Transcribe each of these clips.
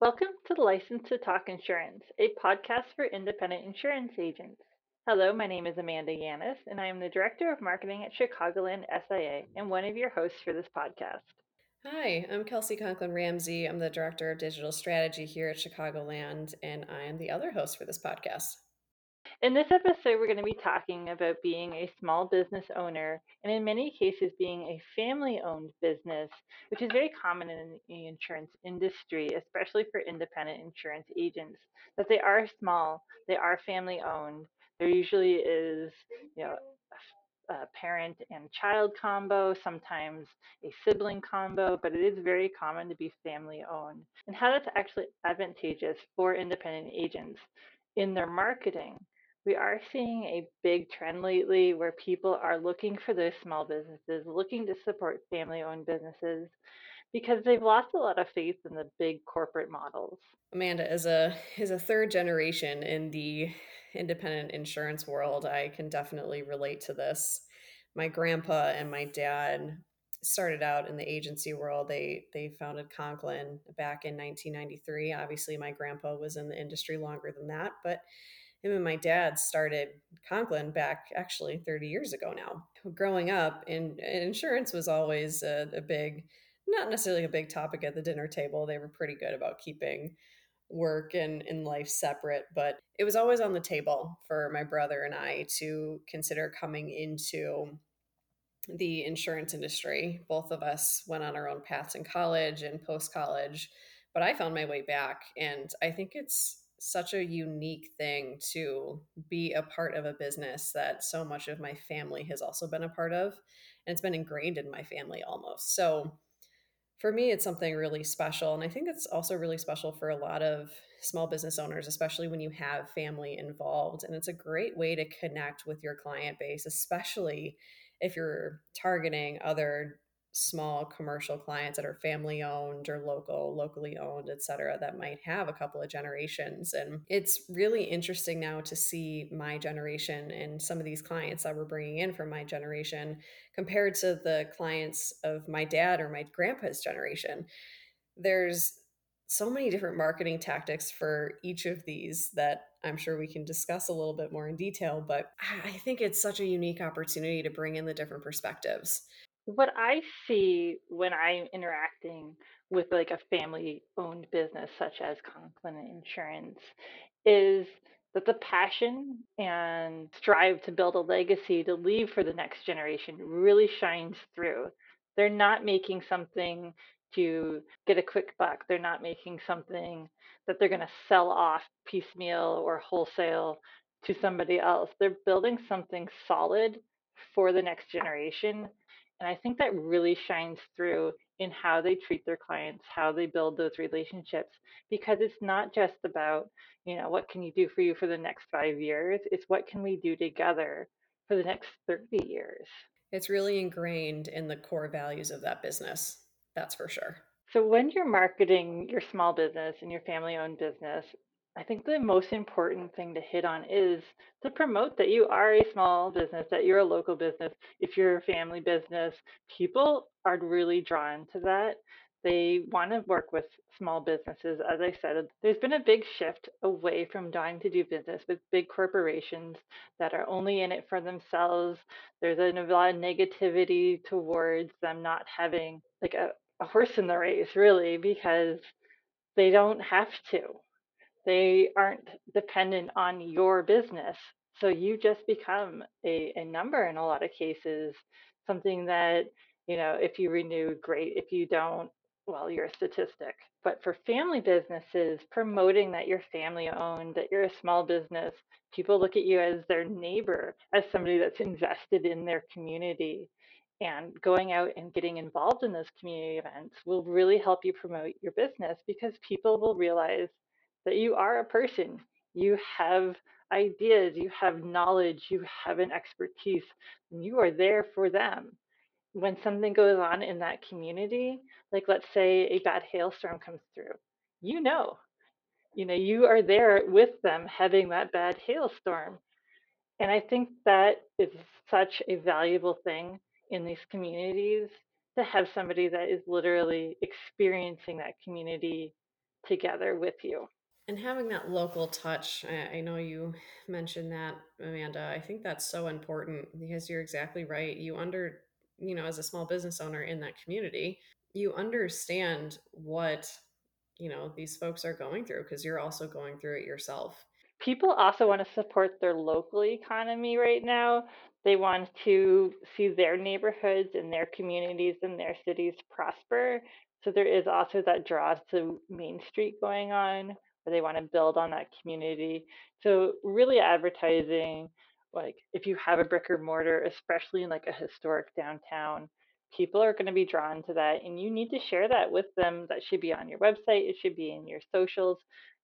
Welcome to License to Talk Insurance, a podcast for independent insurance agents. Hello, my name is Amanda Yanis, and I am the Director of Marketing at Chicagoland SIA and one of your hosts for this podcast. Hi, I'm Kelsey Conklin Ramsey. I'm the Director of Digital Strategy here at Chicagoland, and I am the other host for this podcast. In this episode, we're going to be talking about being a small business owner, and in many cases, being a family owned business, which is very common in the insurance industry, especially for independent insurance agents, that they are small, they are family owned. There usually is, you know, a parent and child combo, sometimes a sibling combo, but it is very common to be family owned. And how that's actually advantageous for independent agents in their marketing we are seeing a big trend lately where people are looking for those small businesses, looking to support family owned businesses because they've lost a lot of faith in the big corporate models. Amanda, as a as a third generation in the independent insurance world, I can definitely relate to this. My grandpa and my dad started out in the agency world. They they founded Conklin back in 1993. Obviously, my grandpa was in the industry longer than that, but him and my dad started Conklin back actually 30 years ago now. Growing up, in, insurance was always a, a big, not necessarily a big topic at the dinner table. They were pretty good about keeping work and, and life separate, but it was always on the table for my brother and I to consider coming into the insurance industry. Both of us went on our own paths in college and post college, but I found my way back. And I think it's such a unique thing to be a part of a business that so much of my family has also been a part of. And it's been ingrained in my family almost. So for me, it's something really special. And I think it's also really special for a lot of small business owners, especially when you have family involved. And it's a great way to connect with your client base, especially if you're targeting other small commercial clients that are family owned or local locally owned et cetera that might have a couple of generations. And it's really interesting now to see my generation and some of these clients that we're bringing in from my generation compared to the clients of my dad or my grandpa's generation. There's so many different marketing tactics for each of these that I'm sure we can discuss a little bit more in detail, but I think it's such a unique opportunity to bring in the different perspectives what I see when I'm interacting with like a family owned business such as Conklin Insurance is that the passion and strive to build a legacy to leave for the next generation really shines through. They're not making something to get a quick buck. They're not making something that they're going to sell off piecemeal or wholesale to somebody else. They're building something solid for the next generation and I think that really shines through in how they treat their clients, how they build those relationships, because it's not just about, you know, what can you do for you for the next five years? It's what can we do together for the next 30 years. It's really ingrained in the core values of that business. That's for sure. So, when you're marketing your small business and your family owned business, I think the most important thing to hit on is to promote that you are a small business, that you're a local business. If you're a family business, people are really drawn to that. They want to work with small businesses. As I said, there's been a big shift away from dying to do business with big corporations that are only in it for themselves. There's a lot of negativity towards them not having like a, a horse in the race, really, because they don't have to they aren't dependent on your business. So you just become a, a number in a lot of cases, something that, you know, if you renew, great. If you don't, well, you're a statistic. But for family businesses, promoting that you're family owned, that you're a small business, people look at you as their neighbor, as somebody that's invested in their community. And going out and getting involved in those community events will really help you promote your business because people will realize that you are a person. You have ideas, you have knowledge, you have an expertise, and you are there for them. When something goes on in that community, like let's say a bad hailstorm comes through, you know, you know, you are there with them having that bad hailstorm. And I think that is such a valuable thing in these communities to have somebody that is literally experiencing that community together with you. And having that local touch, I, I know you mentioned that, Amanda. I think that's so important because you're exactly right. You under, you know, as a small business owner in that community, you understand what, you know, these folks are going through because you're also going through it yourself. People also want to support their local economy right now. They want to see their neighborhoods and their communities and their cities prosper. So there is also that draw to Main Street going on they want to build on that community. So really advertising like if you have a brick or mortar, especially in like a historic downtown, people are going to be drawn to that and you need to share that with them. That should be on your website, it should be in your socials,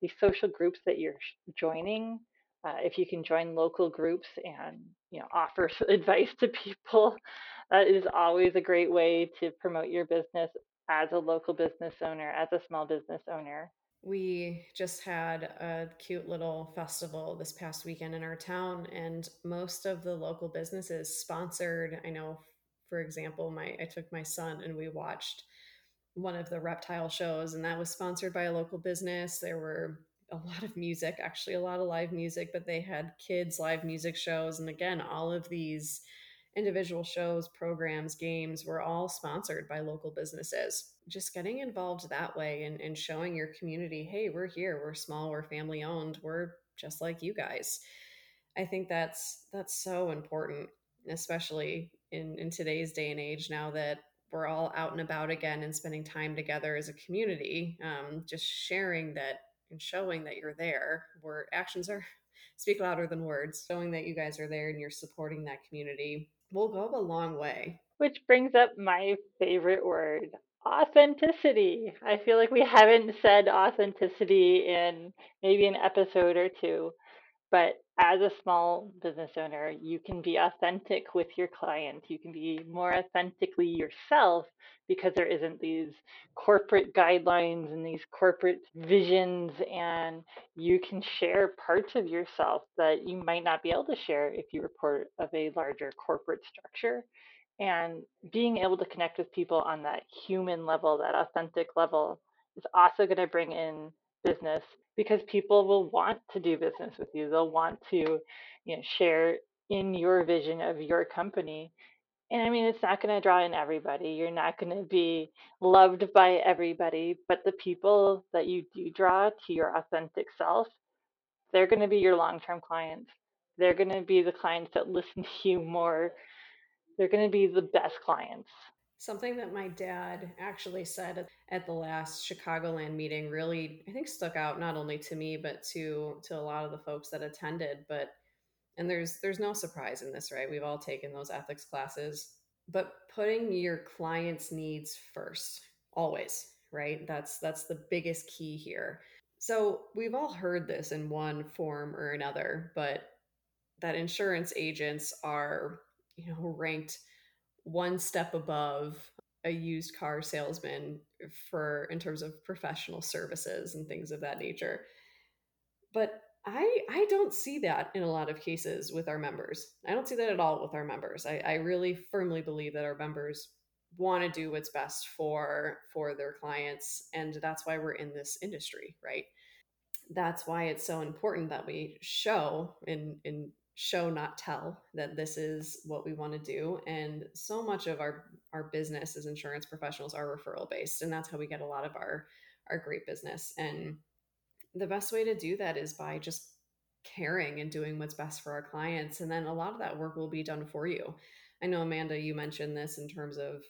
the social groups that you're joining. Uh, if you can join local groups and you know offer advice to people, that is always a great way to promote your business as a local business owner, as a small business owner. We just had a cute little festival this past weekend in our town, and most of the local businesses sponsored. I know, for example, my I took my son and we watched one of the reptile shows, and that was sponsored by a local business. There were a lot of music, actually, a lot of live music, but they had kids' live music shows. And again, all of these individual shows, programs, games were all sponsored by local businesses. Just getting involved that way and, and showing your community, hey, we're here, we're small, we're family owned, we're just like you guys. I think that's that's so important, especially in, in today's day and age now that we're all out and about again and spending time together as a community. Um, just sharing that and showing that you're there, where actions are speak louder than words, showing that you guys are there and you're supporting that community will go a long way. Which brings up my favorite word authenticity. I feel like we haven't said authenticity in maybe an episode or two. But as a small business owner, you can be authentic with your client. You can be more authentically yourself because there isn't these corporate guidelines and these corporate visions, and you can share parts of yourself that you might not be able to share if you were part of a larger corporate structure. And being able to connect with people on that human level, that authentic level, is also going to bring in business because people will want to do business with you. They'll want to, you know, share in your vision of your company. And I mean, it's not going to draw in everybody. You're not going to be loved by everybody, but the people that you do draw to your authentic self, they're going to be your long term clients. They're going to be the clients that listen to you more. They're going to be the best clients. Something that my dad actually said at the last Chicagoland meeting really, I think, stuck out not only to me but to to a lot of the folks that attended. But and there's there's no surprise in this, right? We've all taken those ethics classes, but putting your client's needs first, always, right? That's that's the biggest key here. So we've all heard this in one form or another, but that insurance agents are, you know, ranked one step above a used car salesman for in terms of professional services and things of that nature. But I I don't see that in a lot of cases with our members. I don't see that at all with our members. I, I really firmly believe that our members want to do what's best for for their clients and that's why we're in this industry right that's why it's so important that we show in in show not tell that this is what we want to do and so much of our our business as insurance professionals are referral based and that's how we get a lot of our our great business and the best way to do that is by just caring and doing what's best for our clients and then a lot of that work will be done for you. I know amanda you mentioned this in terms of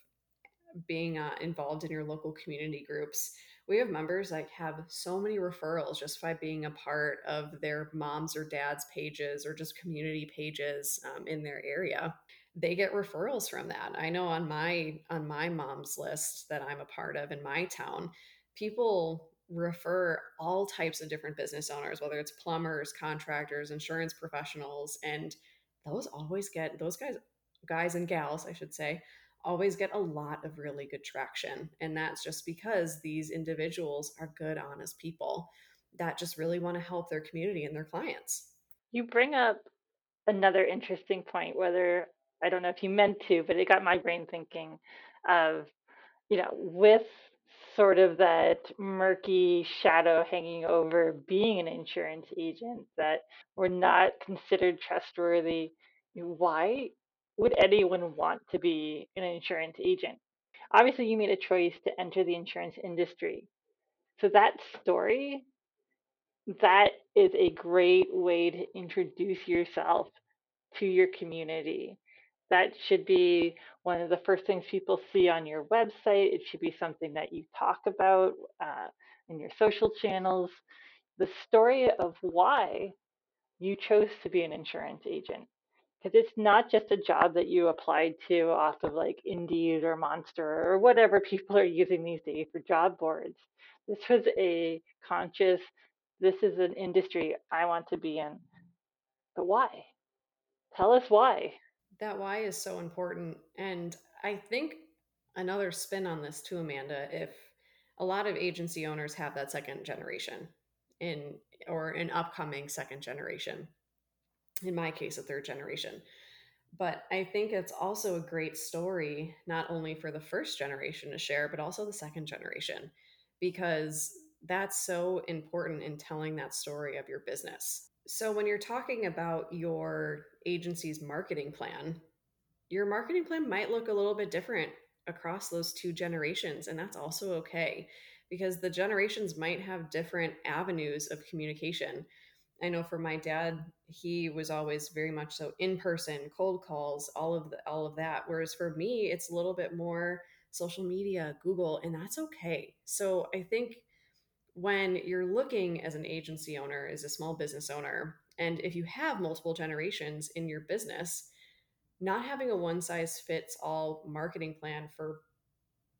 being uh, involved in your local community groups we have members like have so many referrals just by being a part of their moms or dads pages or just community pages um, in their area. They get referrals from that. I know on my on my mom's list that i'm a part of in my town people refer all types of different business owners whether it's plumbers contractors insurance professionals and those always get those guys guys and gals i should say always get a lot of really good traction. And that's just because these individuals are good, honest people that just really want to help their community and their clients. You bring up another interesting point, whether I don't know if you meant to, but it got my brain thinking of, you know, with sort of that murky shadow hanging over being an insurance agent that we're not considered trustworthy. Why would anyone want to be an insurance agent? Obviously, you made a choice to enter the insurance industry. So that story, that is a great way to introduce yourself to your community. That should be one of the first things people see on your website. It should be something that you talk about uh, in your social channels. The story of why you chose to be an insurance agent. Because it's not just a job that you applied to off of like Indeed or Monster or whatever people are using these days for job boards. This was a conscious, this is an industry I want to be in. But why? Tell us why. That why is so important. And I think another spin on this too, Amanda, if a lot of agency owners have that second generation in or an upcoming second generation. In my case, a third generation. But I think it's also a great story, not only for the first generation to share, but also the second generation, because that's so important in telling that story of your business. So, when you're talking about your agency's marketing plan, your marketing plan might look a little bit different across those two generations, and that's also okay because the generations might have different avenues of communication. I know for my dad, he was always very much so in person, cold calls, all of the, all of that. Whereas for me, it's a little bit more social media, Google, and that's okay. So I think when you're looking as an agency owner, as a small business owner, and if you have multiple generations in your business, not having a one size fits all marketing plan for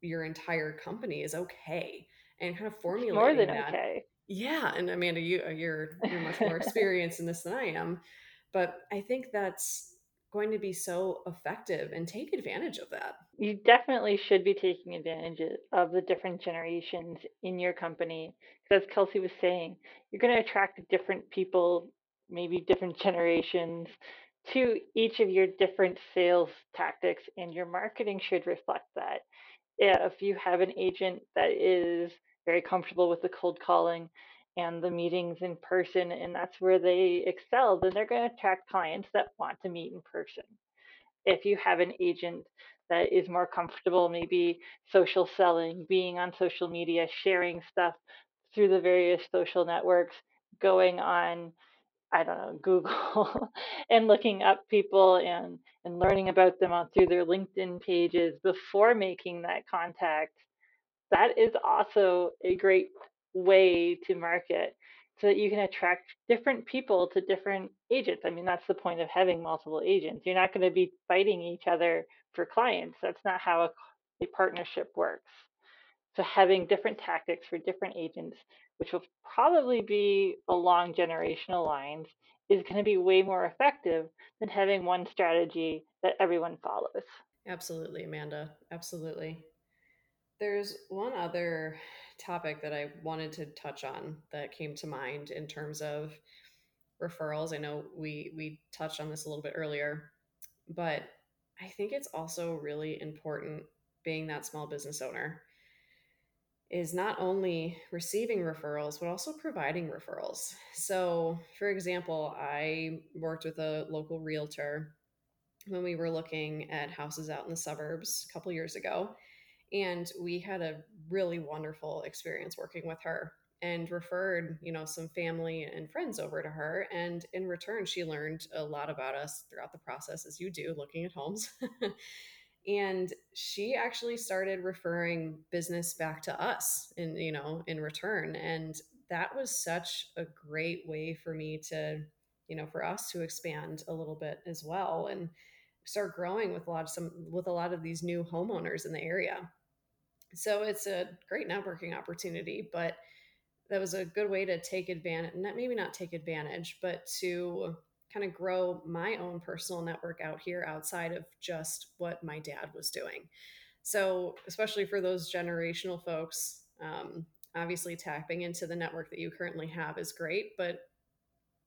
your entire company is okay and kind of formulating more than that. okay. Yeah, and Amanda, you uh, you're you're much more experienced in this than I am, but I think that's going to be so effective and take advantage of that. You definitely should be taking advantage of the different generations in your company. Because as Kelsey was saying, you're going to attract different people, maybe different generations, to each of your different sales tactics, and your marketing should reflect that. If you have an agent that is very comfortable with the cold calling and the meetings in person, and that's where they excel, then they're going to attract clients that want to meet in person. If you have an agent that is more comfortable, maybe social selling, being on social media, sharing stuff through the various social networks, going on, I don't know, Google and looking up people and, and learning about them on through their LinkedIn pages before making that contact that is also a great way to market so that you can attract different people to different agents. I mean, that's the point of having multiple agents. You're not going to be fighting each other for clients. That's not how a, a partnership works. So, having different tactics for different agents, which will probably be along generational lines, is going to be way more effective than having one strategy that everyone follows. Absolutely, Amanda. Absolutely. There's one other topic that I wanted to touch on that came to mind in terms of referrals. I know we we touched on this a little bit earlier, but I think it's also really important being that small business owner is not only receiving referrals but also providing referrals. So, for example, I worked with a local realtor when we were looking at houses out in the suburbs a couple years ago and we had a really wonderful experience working with her and referred you know some family and friends over to her. And in return she learned a lot about us throughout the process as you do looking at homes. And she actually started referring business back to us in you know in return. And that was such a great way for me to you know for us to expand a little bit as well and start growing with a lot of some with a lot of these new homeowners in the area so it's a great networking opportunity, but that was a good way to take advantage, not maybe not take advantage, but to kind of grow my own personal network out here outside of just what my dad was doing. So, especially for those generational folks, um, obviously tapping into the network that you currently have is great, but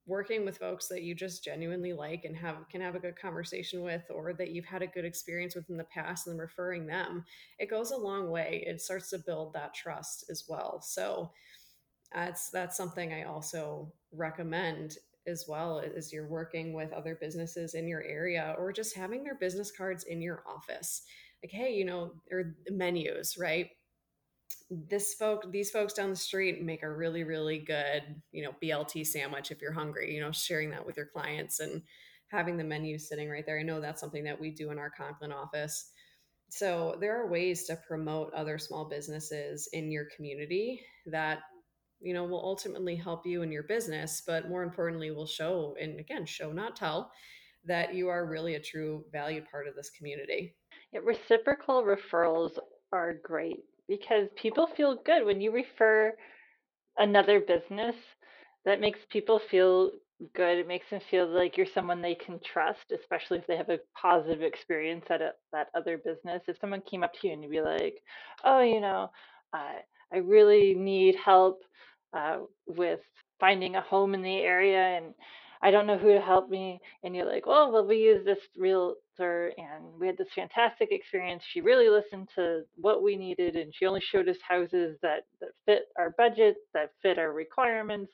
working with folks that you just genuinely like and have can have a good conversation with or that you've had a good experience with in the past and referring them it goes a long way. It starts to build that trust as well. So that's that's something i also recommend as well as you're working with other businesses in your area or just having their business cards in your office. Like hey you know or menus right this folk these folks down the street make a really really good you know blt sandwich if you're hungry you know sharing that with your clients and having the menu sitting right there. I know that's something that we do in our conklin office. So there are ways to promote other small businesses in your community that you know will ultimately help you in your business but more importantly will show and again show not tell that you are really a true valued part of this community. Yeah, reciprocal referrals are great because people feel good when you refer another business that makes people feel good it makes them feel like you're someone they can trust especially if they have a positive experience at a, that other business if someone came up to you and you'd be like oh you know i i really need help uh, with finding a home in the area and I don't know who to help me. And you're like, oh, well, we use this realtor and we had this fantastic experience. She really listened to what we needed and she only showed us houses that, that fit our budget, that fit our requirements.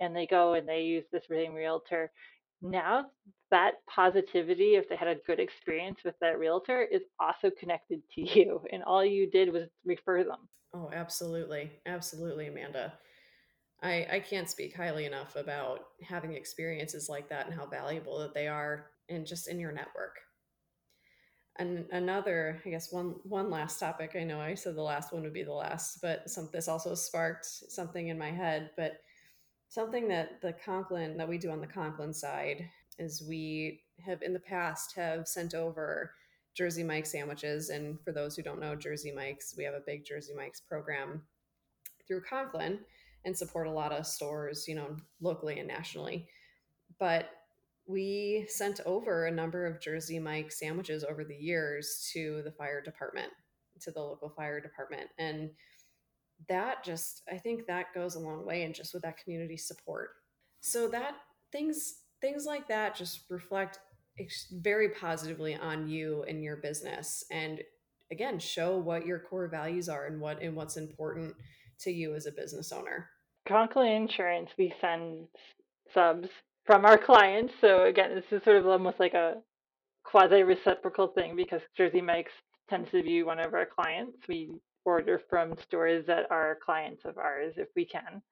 And they go and they use this same realtor. Now, that positivity, if they had a good experience with that realtor, is also connected to you. And all you did was refer them. Oh, absolutely. Absolutely, Amanda. I, I can't speak highly enough about having experiences like that and how valuable that they are and just in your network. And another, I guess one one last topic. I know I said the last one would be the last, but some this also sparked something in my head. But something that the Conklin that we do on the Conklin side is we have in the past have sent over Jersey Mike sandwiches. And for those who don't know Jersey Mike's, we have a big Jersey Mike's program through Conklin and support a lot of stores, you know, locally and nationally. But we sent over a number of Jersey Mike sandwiches over the years to the fire department, to the local fire department. And that just, I think that goes a long way and just with that community support. So that things, things like that just reflect very positively on you and your business. And again, show what your core values are and what, and what's important to you as a business owner? Conklin Insurance, we send subs from our clients. So again, this is sort of almost like a quasi reciprocal thing because Jersey Mike's tends to be one of our clients. We order from stores that are clients of ours if we can.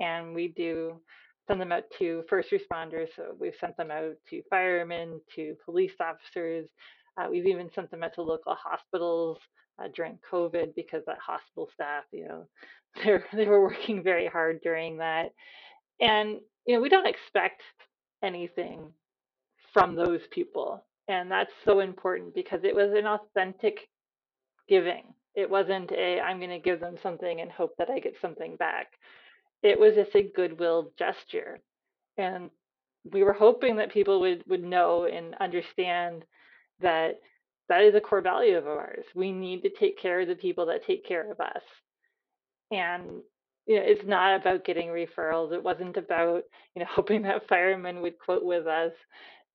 And we do send them out to first responders. So we've sent them out to firemen, to police officers. Uh, we've even sent them out to local hospitals uh, during COVID because that hospital staff, you know, they they were working very hard during that, and you know we don't expect anything from those people, and that's so important because it was an authentic giving. It wasn't a I'm going to give them something and hope that I get something back. It was just a goodwill gesture, and we were hoping that people would would know and understand that that is a core value of ours. We need to take care of the people that take care of us and you know it's not about getting referrals. It wasn't about you know hoping that firemen would quote with us.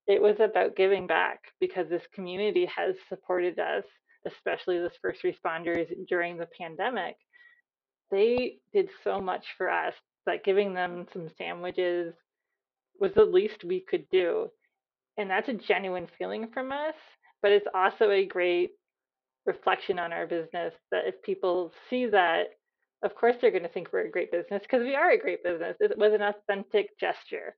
It was about giving back because this community has supported us especially the first responders during the pandemic. They did so much for us that giving them some sandwiches was the least we could do. And that's a genuine feeling from us but it's also a great reflection on our business that if people see that of course they're going to think we're a great business because we are a great business. It was an authentic gesture.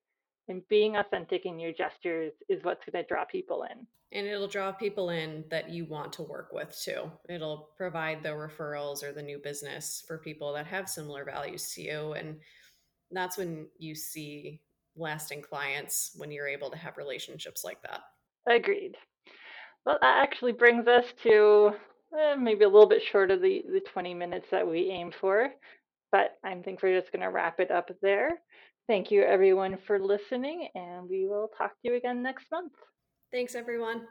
And being authentic in your gestures is what's going to draw people in. And it'll draw people in that you want to work with too. It'll provide the referrals or the new business for people that have similar values to you. And that's when you see lasting clients when you're able to have relationships like that. Agreed. Well, that actually brings us to eh, maybe a little bit short of the, the 20 minutes that we aim for, but I think we're just going to wrap it up there. Thank you, everyone, for listening, and we will talk to you again next month. Thanks, everyone.